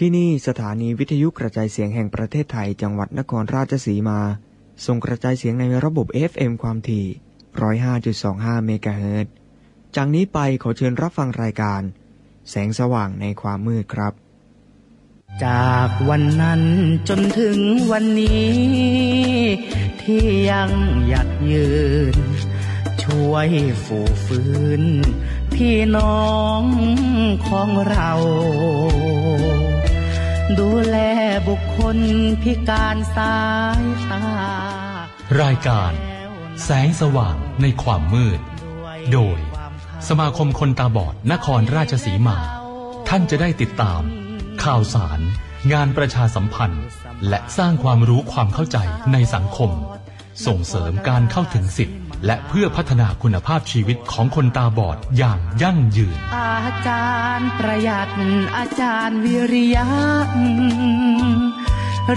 ที่นี่สถานีวิทยุกระจายเสียงแห่งประเทศไทยจังหวัดนครราชสีมา ส่งกระจายเสียงในระบบ FM ความถี่ 105.25 เมกะเฮิรตจากนี้ไปขอเชิญรับฟังรายการ แสงสว่างในความมืดครับ จากวันนั้นจนถึงวันนี้ ที่ยังหยัดยืน ช่วยฝูฟื้น พี่น้องของเรา ดูแลบุคคลพิการสายตา รายการ แสงสว่างในความมืด โดย สมาคมคนตาบอดนครราชสีมา ท่านจะได้ติดตาม ข่าวสาร งานประชาสัมพันธ์ และสร้างความรู้ความเข้าใจในสังคม ส่งเสริมการเข้าถึงสิทธิ และเพื่อพัฒนาคุณภาพชีวิตของคนตาบอดอย่างยั่งยืน อาจารย์ประหยัดอาจารย์วิริยะ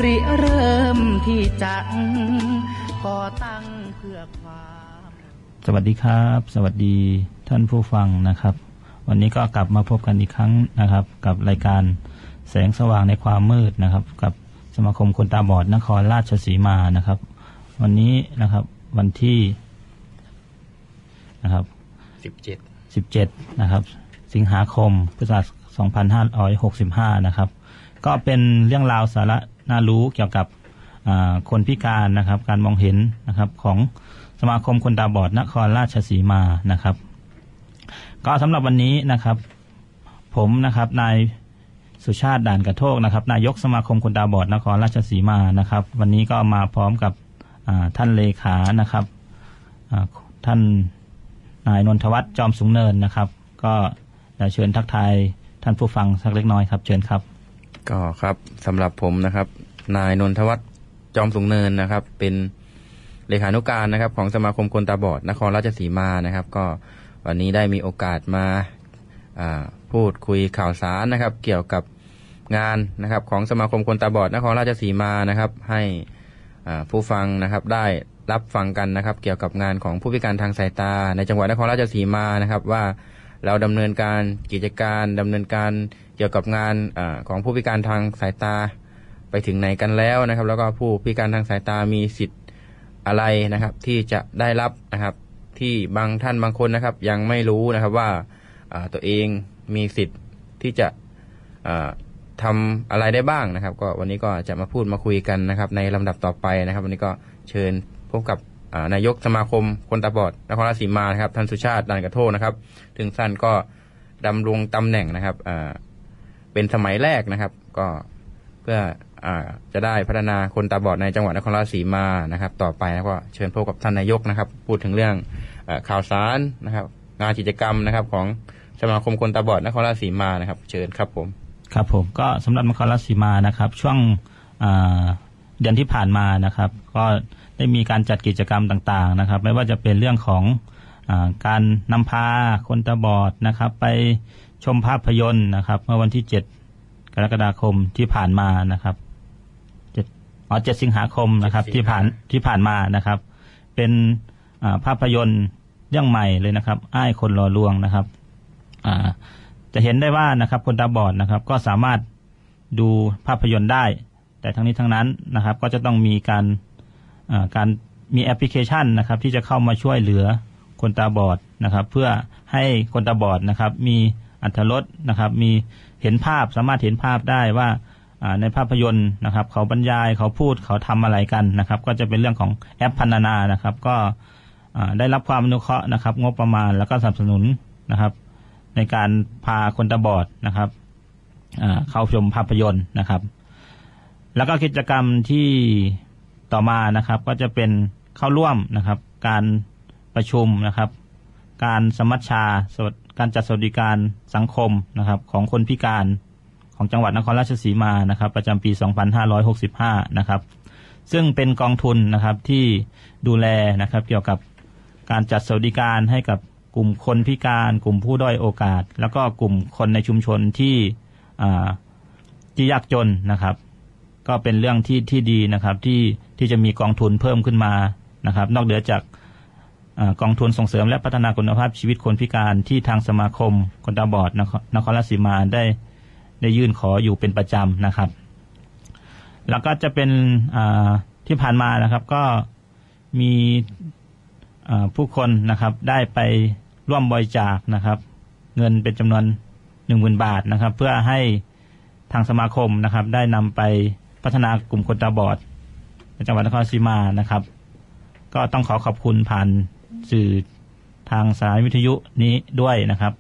ริเริ่มที่จะก่อตั้งเพื่อความ สวัสดีครับ สวัสดีท่านผู้ฟังนะครับ วันนี้ก็กลับมาพบกันอีกครั้งนะครับ กับรายการแสงสว่างในความมืดนะครับ กับสมาคมคนตาบอดนครราชสีมานะครับ วันนี้นะครับวันที่ นะครับสิบเจ็ด17นะครับ สิงหาคมพุทธศักราช2565 นะครับ ก็เป็นเรื่องราวสาระน่ารู้เกี่ยวกับอ่าคนพิการนะครับ การมองเห็นนะครับของสมาคมคนตาบอดนครราชสีมานะครับ ก็สำหรับวันนี้นะครับ ผมนะครับนายสุชาติด่านกระโทกนะครับ นายกสมาคมคนตาบอดนครราชสีมานะครับ วันนี้ก็มาพร้อมกับอ่าท่านเลขานะครับอ่าท่าน นายนนทวัฒน์จอมสูงเนินนะครับ ก็จะเชิญทักทายท่านผู้ฟังสักเล็กน้อยครับเชิญครับ ก็ครับสำหรับผมนะครับ นายนนทวัฒน์จอมสูงเนินนะครับ เป็นเลขานุการนะครับ ของสมาคมคนตาบอดนครราชสีมานะครับ ก็วันนี้ได้มีโอกาสมาพูดคุยข่าวสารนะครับ เกี่ยวกับงานนะครับ ของสมาคมคนตาบอดนครราชสีมานะครับ ให้ผู้ฟังนะครับได้ รับฟังกันนะครับ เกี่ยวกับงานของผู้พิการทางสายตา ในจังหวัดนครราชสีมานะครับว่าเราดำเนินการกิจการดำเนินการเกี่ยวกับงานอของผู้พิการทางสายตา ไปถึงไหนกันแล้วนะครับ แล้วก็ผู้พิการทางสายตามีสิทธิ์อะไรนะครับ ที่จะได้รับนะครับ ที่บางท่านบางคนนะครับ ยังไม่รู้นะครับว่าตัวเองมีสิทธิ์ที่จะอ่าทำอะไรได้บ้างนะครับ ก็วันนี้ก็จะมาพูดมาคุยกันนะครับ ในลำดับต่อไปนะครับ วันนี้ก็เชิญ พบกับนายกสมาคมคนตาบอดนครราชสีมานะครับท่านสุชาติดานกระโทนะครับถึงท่านก็ดำรงตำแหน่งนะครับเป็นสมัยแรกนะครับ ก็เพื่ออจะได้พัฒนาคนตาบอดในจังหวัดนครราชสีมานะครับ ต่อไปนะก็เชิญพบกับท่านนายกนะครับ พูดถึงเรื่องอข่าวสารนะครับ งานกิจกรรมนะครับของสมาคมคนตาบอดนครราชสีมานะครับ เชิญครับผมครับผมก็สำหรับนครราชสีมานะครับ ช่วงเดือนที่ผ่านมานะครับ ก็ ได้มีการจัดกิจกรรมต่างๆนะครับ ไม่ว่าจะเป็นเรื่องของอาการนำพาคนตาบอดนะครับ ไปชมภาพยนตร์นะครับ เมื่อวันที่ 7 กรกฎาคมที่ผ่านมานะครับเจ็ดอ๋อเจ็ดสิงหาคมนะครับ7สิงหาที่ผ่านที่ผ่านมานะครับ เป็นอ่าภาพยนตร์เรื่องใหม่เลยนะครับ อ้ายคนรอลวงนะครับอ่าจะเห็นได้ว่านะครับ คนตาบอดนะครับ ก็สามารถดูภาพยนตร์ได้ แต่ทั้งนี้ทั้งนั้นนะครับ ก็จะต้องมีการอ่า การมีแอปพลิเคชันนะครับที่จะเข้ามาช่วยเหลือคนตาบอดนะครับ เพื่อให้คนตาบอดนะครับ มีอัธรสนะครับ มีเห็นภาพสามารถเห็นภาพได้ว่าในภาพยนตร์นะครับ เขาบรรยายเขาพูดเขาทำอะไรกันนะครับ ก็จะเป็นเรื่องของแอปพันนานะครับ ก็ได้รับความอนุเคราะห์นะครับ งบประมาณแล้วก็สนับสนุนนะครับ ในการพาคนตาบอดนะครับเข้าชมภาพยนตร์นะครับ แล้วก็กิจกรรมที่ ต่อมานะครับ ก็จะเป็นเข้าร่วมนะครับ การประชุมนะครับ การสมัชชาสวัสการจัดสวัสดิการสังคมนะครับ ของคนพิการของจังหวัดนครราชสีมานะครับ ประจำปี 2565 นะครับ ซึ่งเป็นกองทุนนะครับที่ดูแลนะครับ เกี่ยวกับการจัดสวัสดิการให้กับกลุ่มคนพิการ กลุ่มผู้ด้อยโอกาส แล้วก็กลุ่มคนในชุมชนที่ที่ยากจนนะครับ ก็เป็นเรื่องที่ที่ดีนะครับ ที่ที่จะมีกองทุนเพิ่มขึ้นมานะครับ นอกเหนือจากอกองทุนส่งเสริมและพัฒนาคุณภาพชีวิตคนพิการที่ทางสมาคมคนตาบอดนครนครราชสีมาได้ได้ยื่นขออยู่เป็นประจำนะครับ แล้วก็จะเป็นที่ผ่านมานะครับ ก็มีผู้คนนะครับ ได้ไปร่วมบริจาคนะครับ เงินเป็นจำนวนหนึ่งหมื่นบาทนะครับ เพื่อให้ทางสมาคมนะครับ ได้นำไป พัฒนากลุ่มคนตาบอดในจังหวัดนครศรีมานะครับ ก็ต้องขอขอบคุณผ่านสื่อทางสายวิทยุนี้ด้วยนะครับ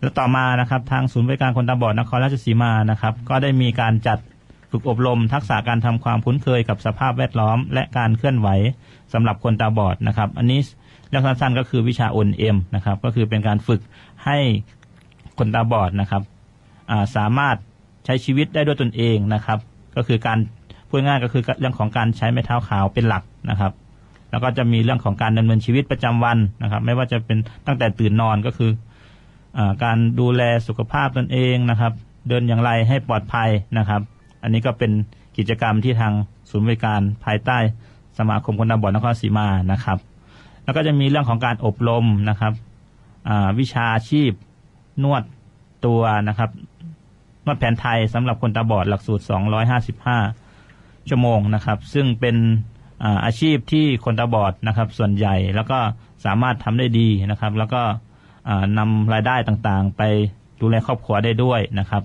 แล้วต่อมานะครับ ทางศูนย์บริการคนตาบอดนครราชสีมานะครับ ก็ได้มีการจัดฝึกอบรม ทักษะการทำความคุ้นเคยกับสภาพแวดล้อม และการเคลื่อนไหวสำหรับคนตาบอดนะครับ อันนี้เรื่องสั้นๆก็คือวิชาอนเอ็มนะครับ ก็คือเป็นการฝึกให้คนตาบอดนะครับสามารถใช้ชีวิตได้ด้วยตนเองนะครับ ก็คือการพูดง่ายก็คือเรื่องของการใช้ไม้เท้าขาวเป็นหลักนะครับ แล้วก็จะมีเรื่องของการดำเนินชีวิตประจำวันนะครับ ไม่ว่าจะเป็นตั้งแต่ตื่นนอนก็คืออการดูแลสุขภาพตนเองนะครับ เดินอย่างไรให้ปลอดภัยนะครับ อันนี้ก็เป็นกิจกรรมที่ทางศูนย์บริการภายใต้สมาคมคนตาบอดนครศรีมานะครับ แล้วก็จะมีเรื่องของการอบรมนะครับวิชาชีพนวดตัวนะครับ นวดแผนไทยสำหรับคนตาบอดหลักสูตร 255 ชั่วโมงนะครับ ซึ่งเป็นอาชีพที่คนตาบอดนะครับ ส่วนใหญ่แล้วก็สามารถทำได้ดีนะครับ แล้วก็นำรายได้ต่างๆ ไปดูแลครอบครัวได้ด้วยนะครับ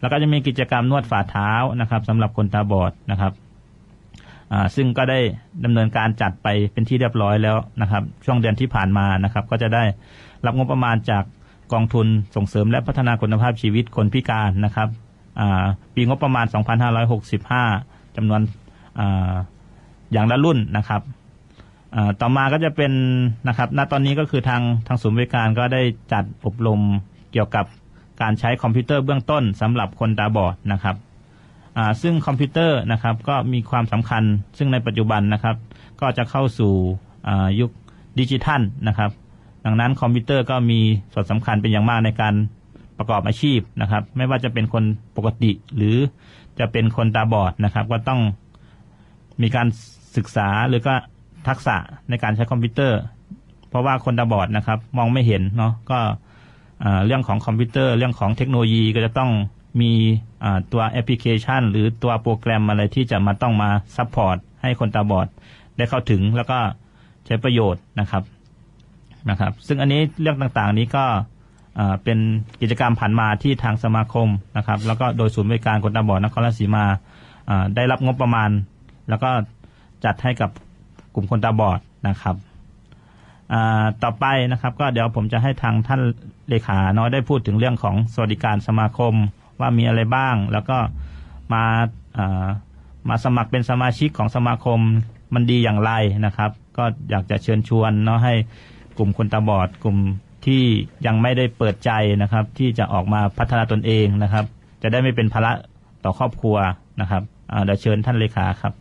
แล้วก็จะมีกิจกรรมนวดฝ่าเท้านะครับสำหรับคนตาบอดนะครับซึ่งก็ได้ดำเนินการจัดไปเป็นที่เรียบร้อยแล้วนะครับ ช่วงเดือนที่ผ่านมานะครับ ก็จะได้รับงบประมาณจาก กองทุนส่งเสริมและพัฒนาคุณภาพชีวิตคนพิการนะครับปีงบประมาณ 2565จำนวนออย่างละรุ่นนะครับต่อมาก็จะเป็นนะครับ ณ ตอนนี้ก็คือทางทางศูนย์บริการก็ได้จัดอบรมเกี่ยวกับการใช้คอมพิวเตอร์เบื้องต้นสำหรับคนตาบอดนะครับซึ่งคอมพิวเตอร์นะครับก็มีความสำคัญ ซึ่งในปัจจุบันนะครับ ก็จะเข้าสู่ยุคดิจิทัลนะครับ ดังนั้นคอมพิวเตอร์ก็มีส่วนสำคัญเป็นอย่างมากในการประกอบอาชีพนะครับ ไม่ว่าจะเป็นคนปกติหรือจะเป็นคนตาบอดนะครับ ก็ต้องมีการศึกษาหรือก็ทักษะในการใช้คอมพิวเตอร์ เพราะว่าคนตาบอดนะครับ มองไม่เห็นเนาะก็เรื่องของคอมพิวเตอร์เรื่องของเทคโนโลยีก็จะต้องมีตัวแอปพลิเคชัน หรือตัวโปรแกรมอะไรที่จะมาต้องมา support ให้คนตาบอดได้เข้าถึงแล้วก็ใช้ประโยชน์นะครับ นะครับ ซึ่งอันนี้เรื่องต่างๆนี้ก็เป็นกิจกรรมผ่านมาที่ทางสมาคมนะครับ แล้วก็โดยศูนย์บริการคนตาบอดนครราชสีมาได้รับงบประมาณ แล้วก็จัดให้กับกลุ่มคนตาบอดนะครับต่อไปนะครับ ก็เดี๋ยวผมจะให้ทางท่านเลขาเนาะได้พูดถึงเรื่องของสวัสดิการสมาคมว่ามีอะไรบ้าง แล้วก็มามาสมัครเป็นสมาชิกของสมาคมมันดีอย่างไรนะครับ ก็อยากจะเชิญชวนเนาะให้ กลุ่มคนตาบอด กลุ่มที่ยังไม่ได้เปิดใจนะครับ ที่จะออกมาพัฒนาตนเองนะครับ จะได้ไม่เป็นภาระต่อครอบครัวนะครับเดี๋ยวเชิญท่านเลขาครับ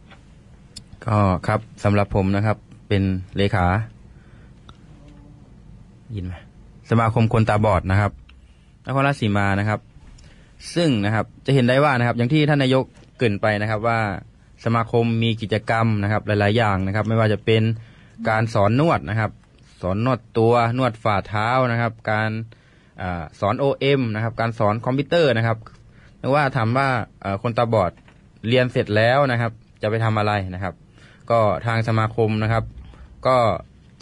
ก็ครับสำหรับผมนะครับ เป็นเลขา ยินไหมสมาคมคนตาบอดนะครับนครราชสีมานะครับ ซึ่งนะครับจะเห็นได้ว่านะครับ อย่างที่ท่านนายกเกินไปนะครับว่าสมาคมมีกิจกรรมนะครับ หลาย ๆ อย่างนะครับ ไม่ว่าจะเป็นการสอนนวดนะครับ สอนนวดตัวนวดฝ่าเท้านะครับ การอสอน OM นะครับ การสอนคอมพิวเตอร์นะครับหรือว่าถามว่าคนตาบอดเรียนเสร็จแล้วนะครับ จะไปทำอะไรนะครับ ก็ทางสมาคมนะครับ ก็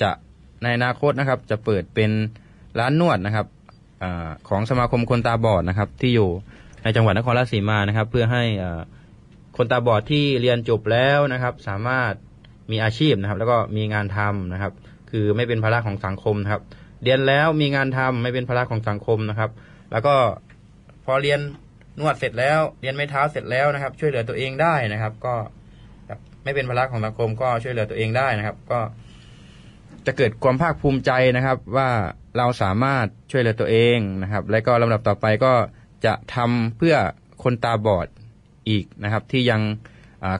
จะในอนาคตนะครับ จะเปิดเป็นร้านนวดนะครับอของสมาคมคนตาบอดนะครับ ที่อยู่ในจังหวัดนครราชสีมานะครับ เพื่อให้คนตาบอดที่เรียนจบแล้วนะครับ สามารถมีอาชีพนะครับ แล้วก็มีงานทำนะครับ คือไม่เป็นภาระของสังคมนะครับ เรียนแล้วมีงานทำไม่เป็นภาระของสังคมนะครับ แล้วก็พอเรียนนวดเสร็จแล้ว เรียนไม้เท้าเสร็จแล้วนะครับ ช่วยเหลือตัวเองได้นะครับ ก็ไม่เป็นภาระของสังคมก็ช่วยเหลือตัวเองได้นะครับ ก็ จะเกิดความภาคภูมิใจนะครับ ว่าเราสามารถช่วยเหลือตัวเองนะครับ และก็ลำดับต่อไปก็จะทำเพื่อคนตาบอดอีกนะครับ ที่ยัง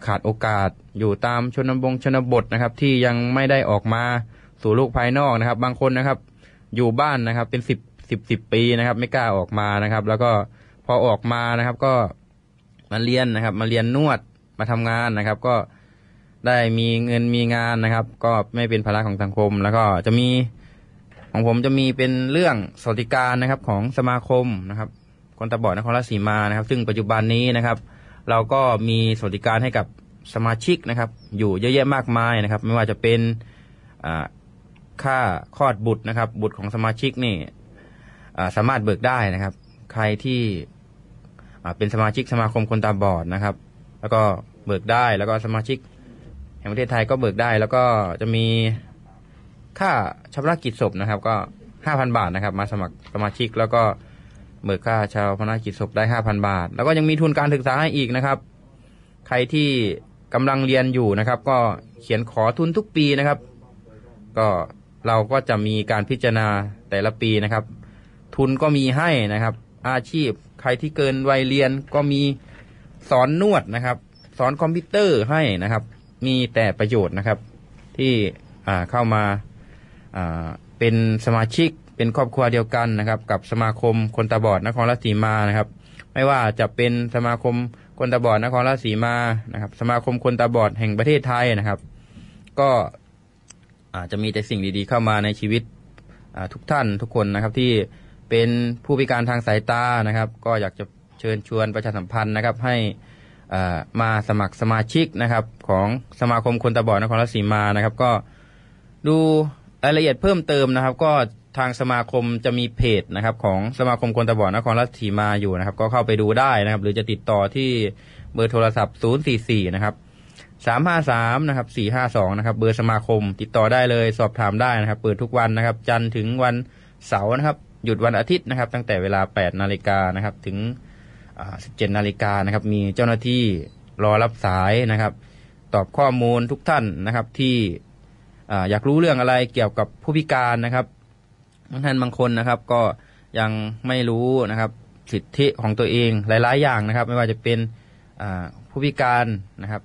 ขาดโอกาสอยู่ตามชนบงชนบทนะครับ ที่ยังไม่ได้ออกมา สู่โลกภายนอกนะครับ บางคนนะครับ อยู่บ้านนะครับ เป็นสิบสิบสิบปีนะครับ ไม่กล้าออกมานะครับ แล้วก็พอออกมานะครับ ก็มาเรียนนะครับ มาเรียนนวดมาทำงานนะครับ ก็ได้มีเงินมีงานนะครับ ก็ไม่เป็นภาระของสังคม แล้วก็จะมีของผมจะมีเป็นเรื่องสวัสดิการนะครับของสมาคมนะครับคคนตาบอดนครราชสีมานะครับ ซึ่งปัจจุบันนี้นะครับ เราก็มีสวัสดิการให้กับสมาชิกนะครับ อยู่เยอะแยะมากมายนะครับ ไม่ว่าจะเป็นอ่า ค่าคลอดบุตรนะครับ บุตรของสมาชิกนี่สามารถเบิกได้นะครับ ใครที่เป็นสมาชิกสมาคมคนตาบอดนะครับ แล้วก็เบิกได้แล้วก็สมาชิกแห่งประเทศไทยก็เบิกได้ แล้วก็จะมีค่าชำระกิจศพนะครับ ก็ห้าพันบาทนะครับ มาสมัครสมาชิกแล้วก็เบิกค่าชาวพนักกิจศพได้ห้าพันบาท แล้วก็ยังมีทุนการศึกษาให้อีกนะครับ ใครที่กำลังเรียนอยู่นะครับ ก็เขียนขอทุนทุกปีนะครับ ก็ เราก็จะมีการพิจารณาแต่ละปีนะครับ ทุนก็มีให้นะครับ อาชีพใครที่เกินวัยเรียนก็มีสอนนวดนะครับ สอนคอมพิวเตอร์ให้นะครับ มีแต่ประโยชน์นะครับ ที่เข้ามาาเป็นสมาชิกเป็นครอบครัวเดียวกันนะครับ กับสมาคมคนตาบอดนครราชสีมานะครับ ไม่ว่าจะเป็นสมาคมคนตาบอดนครราชสีมานะครับ สมาคมคนตาบอดแห่งประเทศไทยนะครับ ก็ อาจจะมีแต่สิ่งดีๆ เข้ามาในชีวิตทุกท่านทุกคนนะครับที่เป็นผู้พิการทางสายตานะครับ ก็อยากจะเชิญชวนประชาสัมพันธ์นะครับให้มาสมัครสมาชิกนะครับ ของสมาคมคนตาบอดนครราชสีมานะครับ ก็ดูรายละเอียดเพิ่มเติมนะครับ ก็ทางสมาคมจะมีเพจนะครับ ของสมาคมคนตาบอดนครราชสีมาอยู่นะครับ ก็เข้าไปดูได้นะครับ หรือจะติดต่อที่เบอร์โทรศัพท์ 044 นะครับ สามห้าสามนะครับสี่ห้าสองนะครับ เบอร์สมาคม ติดต่อได้เลยสอบถามได้นะครับ เปิดทุกวันนะครับ จันทร์ถึงวันเสาร์นะครับ หยุดวันอาทิตย์นะครับ ตั้งแต่เวลาแปดนาฬิกานะครับ ถึงสิบเจ็ดนาฬิกานะครับ มีเจ้าหน้าที่รอรับสายนะครับ ตอบข้อมูลทุกท่านนะครับ ที่อ่อยากรู้เรื่องอะไรเกี่ยวกับผู้พิการนะครับบางท่านบางคนนะครับ ก็ยังไม่รู้นะครับ สิทธิของตัวเองหลาย ๆ อย่างนะครับ ไม่ว่าจะเป็นผู้พิการนะครับ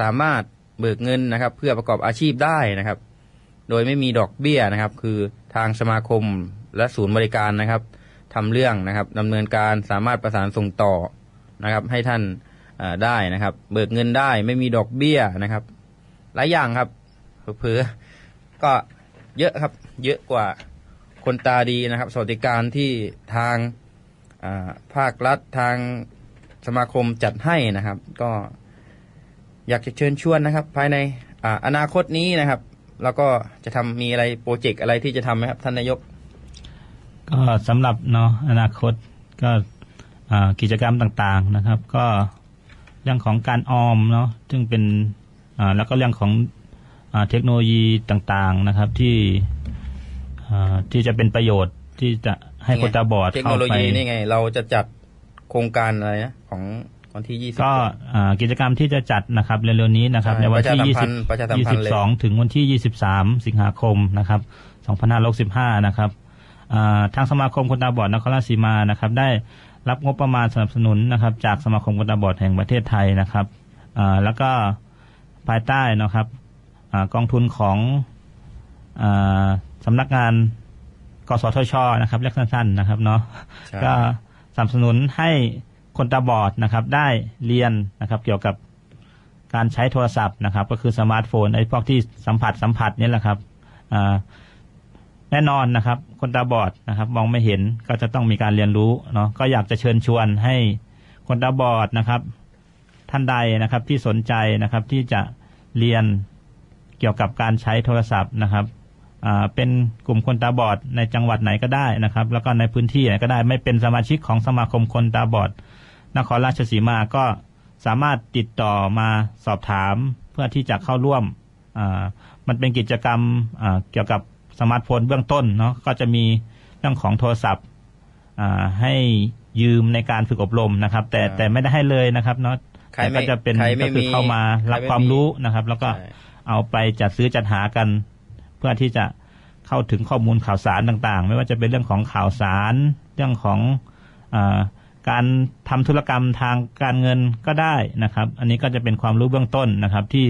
สามารถเบิกเงินนะครับ เพื่อประกอบอาชีพได้นะครับ โดยไม่มีดอกเบี้ยนะครับ คือทางสมาคมและศูนย์บริการนะครับทำเรื่องนะครับดำเนินการสามารถประสานส่งต่อนะครับ ให้ท่านาได้นะครับ เบิกเงินได้ไม่มีดอกเบี้ยนะครับ หลายอย่างครับเผื่อก็เยอะครับ เยอะกว่าคนตาดีนะครับ สวัสดิการที่ทางาภาครัฐทางสมาคมจัดให้นะครับ ก็ อยากจะเชิญชวนนะครับ ภายในอ่าอนาคตนี้นะครับ แล้วก็จะทำมีอะไรโปรเจกต์อะไรที่จะทำไหมครับ ท่านนายก ก็สำหรับเนาะอนาคตก็อ่ากิจกรรมต่างๆนะครับ ก็เรื่องของการออมเนาะซึ่งเป็นอ่าแล้วก็เรื่องของอ่าเทคโนโลยีต่างๆนะครับที่อ่าที่จะเป็นประโยชน์ที่จะให้คนตาบอดเทคโนเข้าโลไปยีนี่ไง เราจะจัดโครงการอะไรนะของ วันที่ยี่สิบก็อ่ากิจกรรมที่จะจัดนะครับเร็วๆนี้นะครับใช่ในวันที่ประชาสัมยี่พัสินบธ์ประชาสัมยี่พันสิธ์บเลยสองถึงวันที่ยี่สิบสามสิงหาคมนะครับสองพันห้าร้อยสิบห้านะครับอ่าทางสมาคมคนตาบอดนครราชสีมานะครับ ได้รับงบประมาณสนับสนุนนะครับ จากสมาคมคนตาบอดแห่งประเทศไทยนะครับอ่าแล้วก็ภายใต้นะครับอากองทุนของอาสำนักงานกสทชนะครับเรียกสั้นๆนะครับเนาะใช่ก็สนับสนุนให้ คนตาบอดนะครับได้เรียนนะครับเกี่ยวกับการใช้โทรศัพท์นะครับ ก็คือสมาร์ทโฟนไอ้พวกที่สัมผัสสัมผัสนี่แหละครับแน่นอนนะครับ คนตาบอดนะครับ มองไม่เห็นก็จะต้องมีการเรียนรู้เนาะก็อยากจะเชิญชวนให้คนตาบอดนะครับ ท่านใดนะครับที่สนใจนะครับที่จะเรียนเกี่ยวกับการใช้โทรศัพท์นะครับเป็นกลุ่มคนตาบอดในจังหวัดไหนก็ได้นะครับ แล้วก็ในพื้นที่ไหนก็ได้ ไม่เป็นสมาชิกของสมาคมคนตาบอด นครราชสีมาก็สามารถติดต่อมาสอบถามเพื่อที่จะเข้าร่วมอ่ามันเป็นกิจกรรมอ่าเกี่ยวกับสมาร์ทโฟนเบื้องต้นเนาะก็จะมีเรื่องของโทรศัพท์อ่าให้ยืมในการฝึกอบรมนะครับ แต่อ่าแต่ไม่ได้ให้เลยนะครับเนาะใครแต่ไม่ก็จะเป็นใครไม่ก็คือมีเข้ามารับใครไม่ความมีรู้นะครับ แล้วก็ใช่เอาไปจัดซื้อจัดหากัน เพื่อที่จะเข้าถึงข้อมูลข่าวสารต่างๆ ไม่ว่าจะเป็นเรื่องของข่าวสาร เรื่องของอา การทำธุรกรรมทางการเงินก็ได้นะครับ อันนี้ก็จะเป็นความรู้เบื้องต้นนะครับ ที่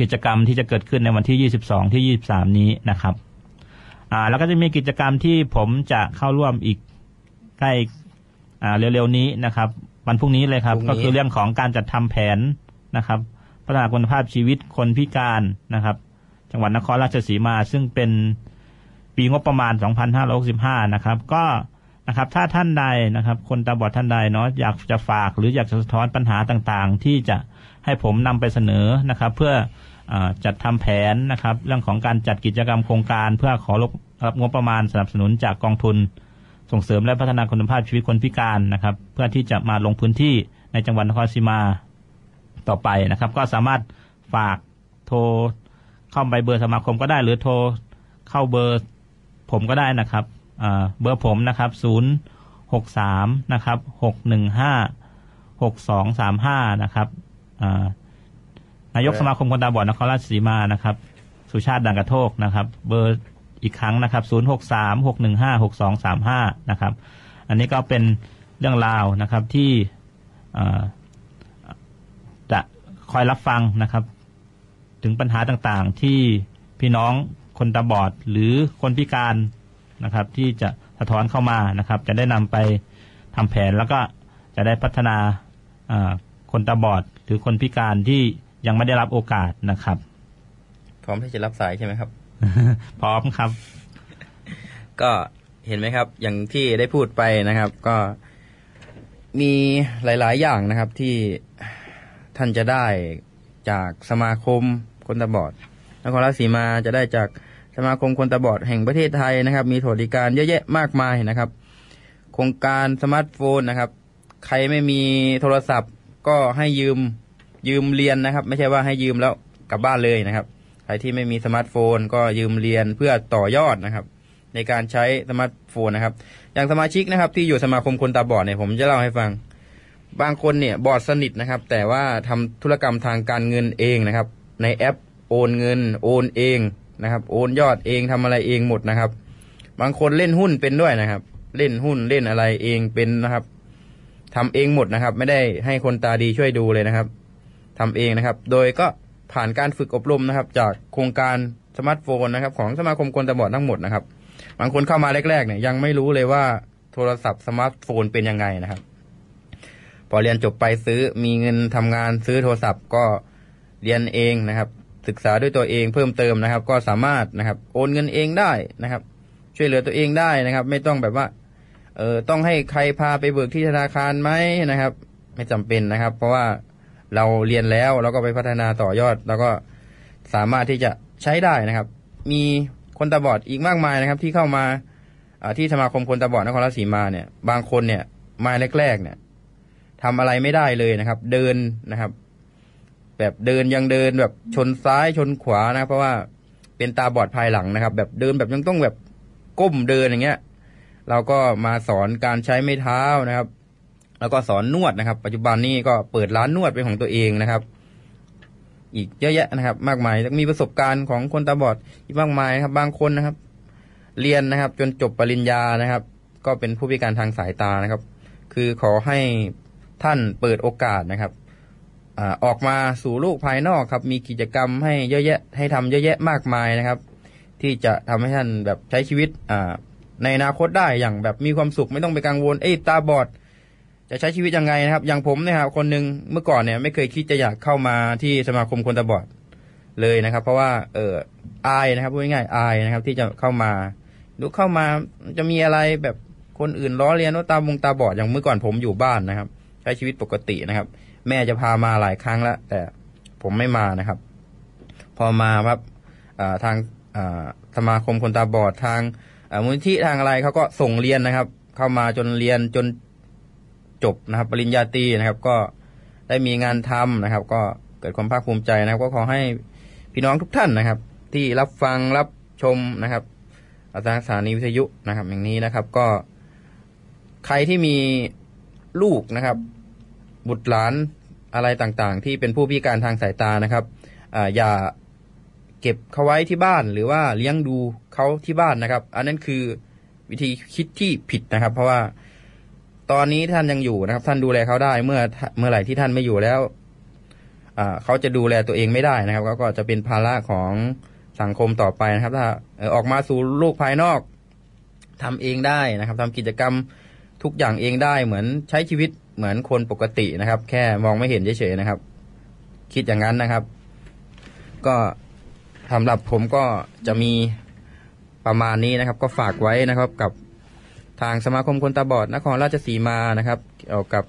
กิจกรรมที่จะเกิดขึ้นในวันที่ 22 ที่ 23 นี้นะครับอ่าแล้วก็จะมีกิจกรรมที่ผมจะเข้าร่วมอีกใกล้อ่าเร็วๆนี้นะครับวันพรุ่งนี้เลยครับพรุ่งนี้ก็คือเรื่องของการจัดทำแผนนะครับ พัฒนาคุณภาพชีวิตคนพิการนะครับ จังหวัดนครราชสีมาซึ่งเป็นปีงบประมาณ 2565 นะครับ ก็ นะครับ ถ้าท่านใดนะครับ คนตาบอดท่านใดเนาะอยากจะฝากหรืออยากจะสะท้อนปัญหาต่างๆ ที่จะให้ผมนำไปเสนอนะครับ เพื่ออจัดทำแผนนะครับ เรื่องของการจัดกิจกรรมโครงการ เพื่อขอรับงบประมาณสนับสนุนจากกองทุน ส่งเสริมและพัฒนาคุณภาพชีวิตคนพิการนะครับ เพื่อที่จะมาลงพื้นที่ในจังหวัดนครศรีมาต่อไปนะครับ ก็สามารถฝากโทรเข้าไปเบอร์สมาคมก็ได้ หรือโทรเข้าเบอร์ผมก็ได้นะครับ เบอร์ผมนะครับศูนย์หกสามนะครับหกหนึ่งห้าหกสองสามห้านะครับนายกสมาคมคนตาบอดนครราชสีมานะครับ สุชาติดังกระโทกนะครับ เบอร์อีกครั้งนะครับศูนย์หกสามหกหนึ่งห้าหกสองสามห้านะครับ อันนี้ก็เป็นเรื่องราวนะครับที่จะคอยรับฟังนะครับ ถึงปัญหาต่างๆที่พี่น้องคนตาบอดหรือคนพิการ นะครับ ที่จะสะท้อนเข้ามานะครับ จะได้นำไปทำแผนแล้วก็จะได้พัฒนาอ่าคนตาบอดหรือคนพิการที่ยังไม่ได้รับโอกาสนะครับ พร้อมที่จะรับสายใช่ไหมครับ พร้อมครับ ก็เห็นไหมครับ อย่างที่ได้พูดไปนะครับ ก็มีหลาย ๆ อย่างนะครับที่ท่านจะได้จากสมาคมคนตาบอดนครราชสีมาจะได้จาก สมาคมคนตาบอดแห่งประเทศไทยนะครับ มีสวัสดิการเยอะแยะมากมายนะครับ โครงการสมาร์ทโฟนนะครับ ใครไม่มีโทรศัพท์ก็ให้ยืมยืมเรียนนะครับ ไม่ใช่ว่าให้ยืมแล้วกลับบ้านเลยนะครับ ใครที่ไม่มีสมาร์ทโฟน ก็ยืมเรียนเพื่อต่อยอดนะครับ ในการใช้สมาร์ทโฟนนะครับ อย่างสมาชิกนะครับ ที่อยู่สมาคมคนตาบอดเนี่ยผมจะเล่าให้ฟัง บางคนเนี่ยบอดสนิทนะครับ แต่ว่าทำธุรกรรมทางการเงินเองนะครับ ในแอปโอนเงิน โอนเอง นะครับ โอนยอดเองทำอะไรเองหมดนะครับ บางคนเล่นหุ้นเป็นด้วยนะครับ เล่นหุ้นเล่นอะไรเองเป็นนะครับทำเองหมดนะครับ ไม่ได้ให้คนตาดีช่วยดูเลยนะครับทำเองนะครับ โดยก็ผ่านการฝึกอบรมนะครับ จากโครงการสมาร์ทโฟนนะครับ ของสมาคมคนตาบอดทั้งหมดนะครับ บางคนเข้ามาแรกๆเนี่ยยังไม่รู้เลยว่าโทรศัพท์สมาร์ทโฟนเป็นยังไงนะครับ พอเรียนจบไปซื้อมีเงินทำงานซื้อโทรศัพท์ก็เรียนเองนะครับ ศึกษาด้วยตัวเองเพิ่มเติมนะครับ ก็สามารถนะครับโอนเงินเองได้นะครับ ช่วยเหลือตัวเองได้นะครับ ไม่ต้องแบบว่าเออต้องให้ใครพาไปเบิกที่ธนาคารไหมนะครับ ไม่จำเป็นนะครับ เพราะว่าเราเรียนแล้วเราก็ไปพัฒนาต่อยอด แล้วก็สามารถที่จะใช้ได้นะครับ มีคนตาบอดอีกมากมายนะครับ ที่เข้ามาอ่าที่สมาคมคนตาบอดนครราชสีมาเนี่ย บางคนเนี่ยมาแรกๆเนี่ยทำอะไรไม่ได้เลยนะครับ เดินนะครับ แบบเดินยังเดินแบบชนซ้ายชนขวานะ เพราะว่าเป็นตาบอดภายหลังนะครับ แบบเดินแบบยังต้องแบบก้มเดินอย่างเงี้ย เราก็มาสอนการใช้ไม้เท้านะครับ แล้วก็สอนนวดนะครับ ปัจจุบันนี้ก็เปิดร้านนวดเป็นของตัวเองนะครับ อีกเยอะแยะนะครับ มากมายมีประสบการณ์ของคนตาบอดอีกมากมายนะครับ บางคนนะครับ เรียนนะครับ จนจบปริญญานะครับ ก็เป็นผู้พิการทางสายตานะครับ คือขอให้ท่านเปิดโอกาสนะครับ อออกมาสู่โลกภายนอกครับ มีกิจกรรมให้เยอะแยะให้ทำเยอะแยะมากมายนะครับ ที่จะทำให้ท่านแบบใช้ชีวิตในอนาคตได้อย่างแบบมีความสุขไม่ต้องไปกังวลเอ้ยตาบอดจะใช้ชีวิตยังไงนะครับ อย่างผมเนี่ยครับคนหนึ่งเมื่อก่อนเนี่ยไม่เคยคิดจะอยากเข้ามาที่สมาคมคนตาบอดเลยนะครับ เพราะว่าเอออายนะครับพูดง่ายๆอายนะครับ ที่จะเข้ามาดูเข้ามาจะมีอะไรแบบคนอื่นล้อเลียนว่าตาบงตาบอดอย่างเมื่อก่อนผมอยู่บ้านนะครับ ใช้ชีวิตปกตินะครับ แม่จะพามาหลายครั้งแล้วแต่ผมไม่มานะครับ พอมาครับทางสมาคมคนตาบอดทางมูลนิธิทางอะไรเขาก็ส่งเรียนนะครับ เข้ามาจนเรียนจนจบนะครับ ปริญญาตรีนะครับ ก็ได้มีงานทำนะครับ ก็เกิดความภาคภูมิใจนะครับ ก็ขอให้พี่น้องทุกท่านนะครับ ที่รับฟังรับชมนะครับอาจารย์สถานีวิทยุนะครับ อย่างนี้นะครับ ก็ใครที่มีลูกนะครับ บุตรหลาน อะไรต่างๆ ที่เป็นผู้พิการทางสายตานะครับออย่าเก็บเขาไว้ที่บ้านหรือว่าเลี้ยงดูเขาที่บ้านนะครับ อันนั้นคือวิธีคิดที่ผิดนะครับ เพราะว่าตอนนี้ท่านยังอยู่นะครับ ท่านดูแลเขาได้เมื่อเมื่อไหร่ที่ท่านไม่อยู่แล้วเขาจะดูแลตัวเองไม่ได้นะครับเขาก็จะเป็นภาระของสังคมต่อไปนะครับ ถ้าออกมาสู่โลกภายนอกทำเองได้นะครับทำกิจกรรมทุกอย่างเองได้เหมือนใช้ชีวิต เหมือนคนปกตินะครับ แค่มองไม่เห็นเฉยๆนะครับ คิดอย่างนั้นนะครับ ก็สำหรับผมก็จะมีประมาณนี้นะครับ ก็ฝากไว้นะครับกับทางสมาคมคนตาบอดนครราชสีมานะครับ เกี่ยวกับ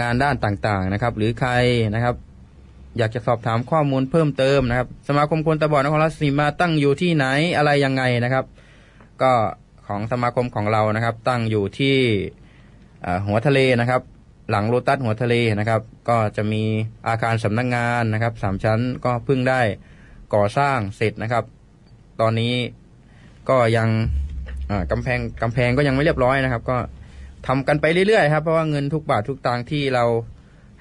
งานด้านต่างๆนะครับ หรือใครนะครับ อยากจะสอบถามข้อมูลเพิ่มเติมนะครับ สมาคมคนตาบอดนครราชสีมาตั้งอยู่ที่ไหนอะไรยังไงนะครับ ก็ของสมาคมของเรานะครับ ตั้งอยู่ที่หัวทะเลนะครับ หลังโลตัสหัวทะเลนะครับ ก็จะมีอาคารสำนักงานนะครับสามชั้นก็เพิ่งได้ก่อสร้างเสร็จนะครับ ตอนนี้ก็ยังกำแพงกำแพงก็ยังไม่เรียบร้อยนะครับ ก็ทำกันไปเรื่อยๆครับเพราะว่าเงินทุกบาททุกตังที่เรา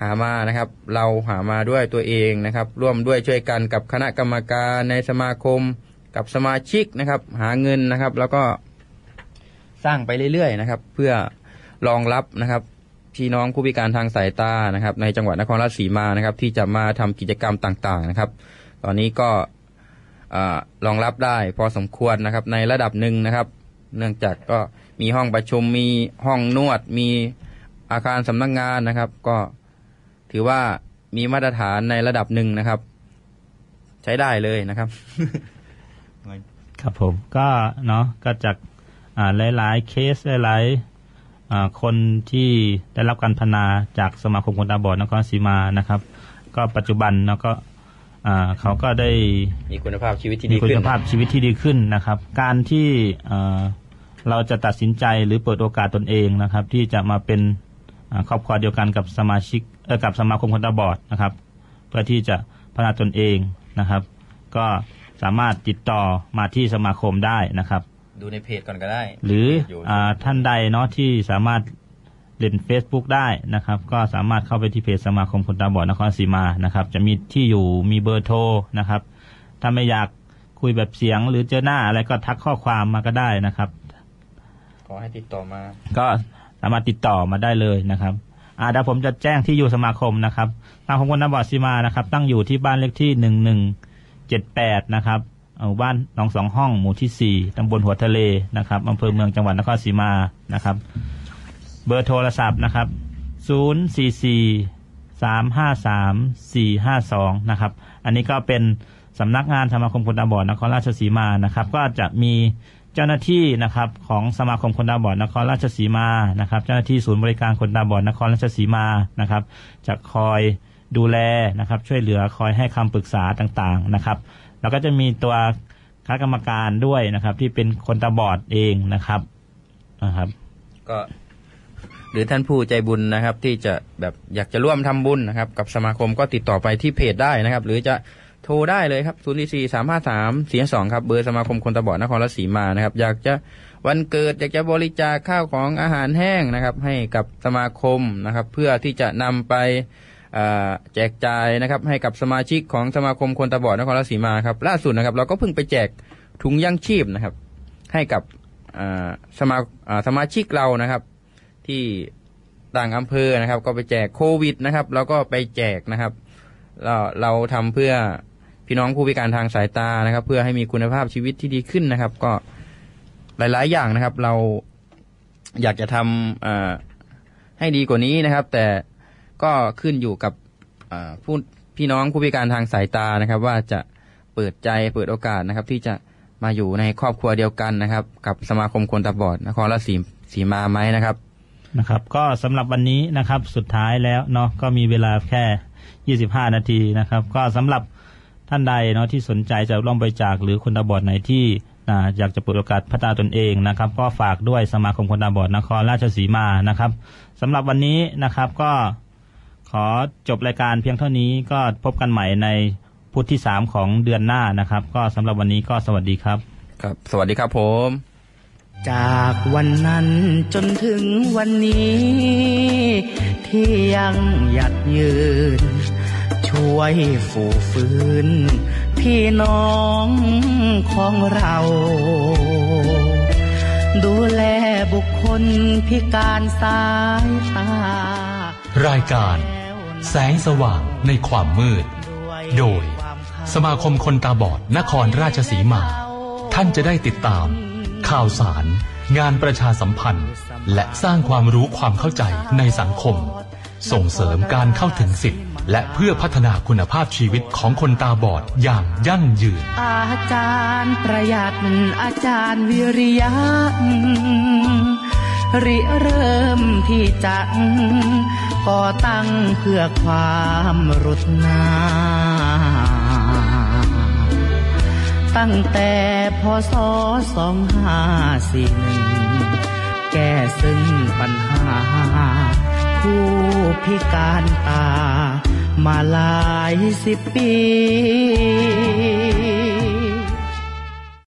หามานะครับ เราหามาด้วยตัวเองนะครับ ร่วมด้วยช่วยกันกับคณะกรรมการในสมาคมกับสมาชิกนะครับ หาเงินนะครับ แล้วก็สร้างไปเรื่อยๆนะครับ เพื่อรองรับนะครับ พี่น้องผู้พิการทางสายตานะครับ ในจังหวัดนครราชสีมานะครับ ที่จะมาทำกิจกรรมต่างๆนะครับ ตอนนี้ก็รองรับได้พอสมควรนะครับ ในระดับหนึ่งนะครับ เนื่องจากก็มีห้องประชุมมีห้องนวด มีอาคารสำนักงานนะครับ ก็ถือว่ามีมาตรฐานในระดับหนึ่งนะครับ ใช้ได้เลยนะครับ ครับผมก็เนาะก็จากหลายๆเคสหลายๆ คนที่ได้รับการพนาจากสมาคมคนตาบอดนครศรีมานะครับ ก็ปัจจุบันเนาะก็อ่าเขาก็ได้มีคุณภาพชีวิตที่มีดีคุขึ้ณนภาพชีวิตที่ดีขึ้นนะครับ การที่เอ่อเราจะตัดสินใจหรือเปิดโอกาสตนเองนะครับ ที่จะมาเป็นอ่าครอบครัวเดียวกันกับสมาชิกเออกับสมาคมคนตาบอดนะครับ เพื่อที่จะพัฒนาตนเองนะครับ ก็สามารถติดต่อมาที่สมาคมได้นะครับ ดูในเพจก่อนก็ได้ หรืออยู่อาท่านใดเนาะที่สามารถเล่น Facebook ได้นะครับ ก็สามารถเข้าไปที่เพจสมาคมคนตาบอดนครศรีมานะครับ จะมีที่อยู่มีเบอร์โทรนะครับ ถ้าไม่อยากคุยแบบเสียงหรือเจอหน้าอะไรก็ทักข้อความมาก็ได้นะครับ ขอให้ติดต่อมา ก็สามารถติดต่อมาได้เลยนะครับอ่าเดี๋ยวผมจะแจ้งที่อยู่สมาคมนะครับสมาคมคนตาบอดซีมานะครับ ตั้งอยู่ที่บ้านเลขที่หนึ่งหนึ่งเจ็ดแปดนะครับ เอาบ้านหนองสองห้อง หมู่ที่สี่ตำบลหัวทะเลนะครับอำเภอเมืองจังหวัดนครศรีมานะครับ เบอร์โทรศัพท์นะครับศูนย์สี่สี่สามห้าสามสี่ห้าสองนะครับ อันนี้ก็เป็นสำนักงานสมาคมคนตาบอดนครราชสีมานะครับ ก็จะมีเจ้าหน้าที่นะครับของสมาคมคนตาบอดนครราชสีมานะครับ เจ้าหน้าที่ศูนย์บริการคนตาบอดนครราชสีมานะครับ จะคอยดูแลนะครับ ช่วยเหลือคอยให้คำปรึกษาต่างๆนะครับ แล้วก็จะมีตัวคณะกรรมการด้วยนะครับ ที่เป็นคนตาบอดเองนะครับนะครับ ก็ หรือท่านผู้ใจบุญนะครับ ที่จะแบบอยากจะร่วมทำบุญนะครับ กับสมาคมก็ติดต่อไปที่เพจได้นะครับ หรือจะโทรได้เลยครับ0 4 4 3 5 3 4 2ครับเบอร์สมาคมคนตาบอดนครราชสีมานะครับ อยากจะวันเกิดอยากจะบริจาคข้าวของอาหารแห้งนะครับ ให้กับสมาคมนะครับ เพื่อที่จะนำไป แจกจ่ายนะครับให้กับสมาชิกของสมาคมคนตาบอดนครราชสีมาครับล่าสุดนะครับเราก็เพิ่งไปแจกถุงยังชีพนะครับ ให้กับสมาสมาชิกเรานะครับ ที่ต่างอำเภอนะครับ ก็ไปแจกโควิดนะครับแล้วก็ไปแจกนะครับ เราเราทำเพื่อพี่น้องผู้พิการทางสายตานะครับ เพื่อให้มีคุณภาพชีวิตที่ดีขึ้นนะครับ ก็หลาย ๆ อย่างนะครับ เราอยากจะทำให้ดีกว่านี้นะครับ แต่ ก็ขึ้นอยู่กับผู้พี่น้องผู้พิการทางสายตานะครับ ว่าจะเปิดใจเปิดโอกาสนะครับ ที่จะมาอยู่ในครอบครัวเดียวกันนะครับ กับสมาคมคนตาบอดนครราชสีสีมาไหมนะครับนะครับ ก็สำหรับวันนี้นะครับสุดท้ายแล้วเนาะก็มีเวลาแค่ 25 นาทีนะครับ ก็สำหรับท่านใดเนาะที่สนใจจะร่วมบริจาคหรือคนตาบอดไหนที่ออยากจะเปิดโอกาสพัฒนาตนเองนะครับ ก็ฝากด้วยสมาคมคนตาบอดนครราชสีมานะครับสำหรับวันนี้นะครับก็ ขอจบรายการเพียงเท่านี้ก็พบกันใหม่ในพุธที่3ของเดือนหน้านะครับ ก็สำหรับวันนี้ก็สวัสดีครับ ครับ สวัสดีครับผม จากวันนั้นจนถึงวันนี้ ที่ยังหยัดยืน ช่วยฝูฟื้น พี่น้องของเรา ดูแลบุคคลพิการสายตารายการ แสงสว่างในความมืด โดย สมาคมคนตาบอดนครราชสีมา ท่านจะได้ติดตาม ข่าวสาร งานประชาสัมพันธ์ และสร้างความรู้ความเข้าใจในสังคม ส่งเสริมการเข้าถึงสิทธิและเพื่อพัฒนาคุณภาพชีวิตของคนตาบอดอย่างยั่งยืน อาจารย์ประหยัดอาจารย์วิริยะ ริเริ่มที่จังก่อตั้งเพื่อความรุดนาตั้งแต่พศสองห้าสี่หนึ่งแก้ซึ่งปัญหา ผู้พิการตามาหลายสิบปี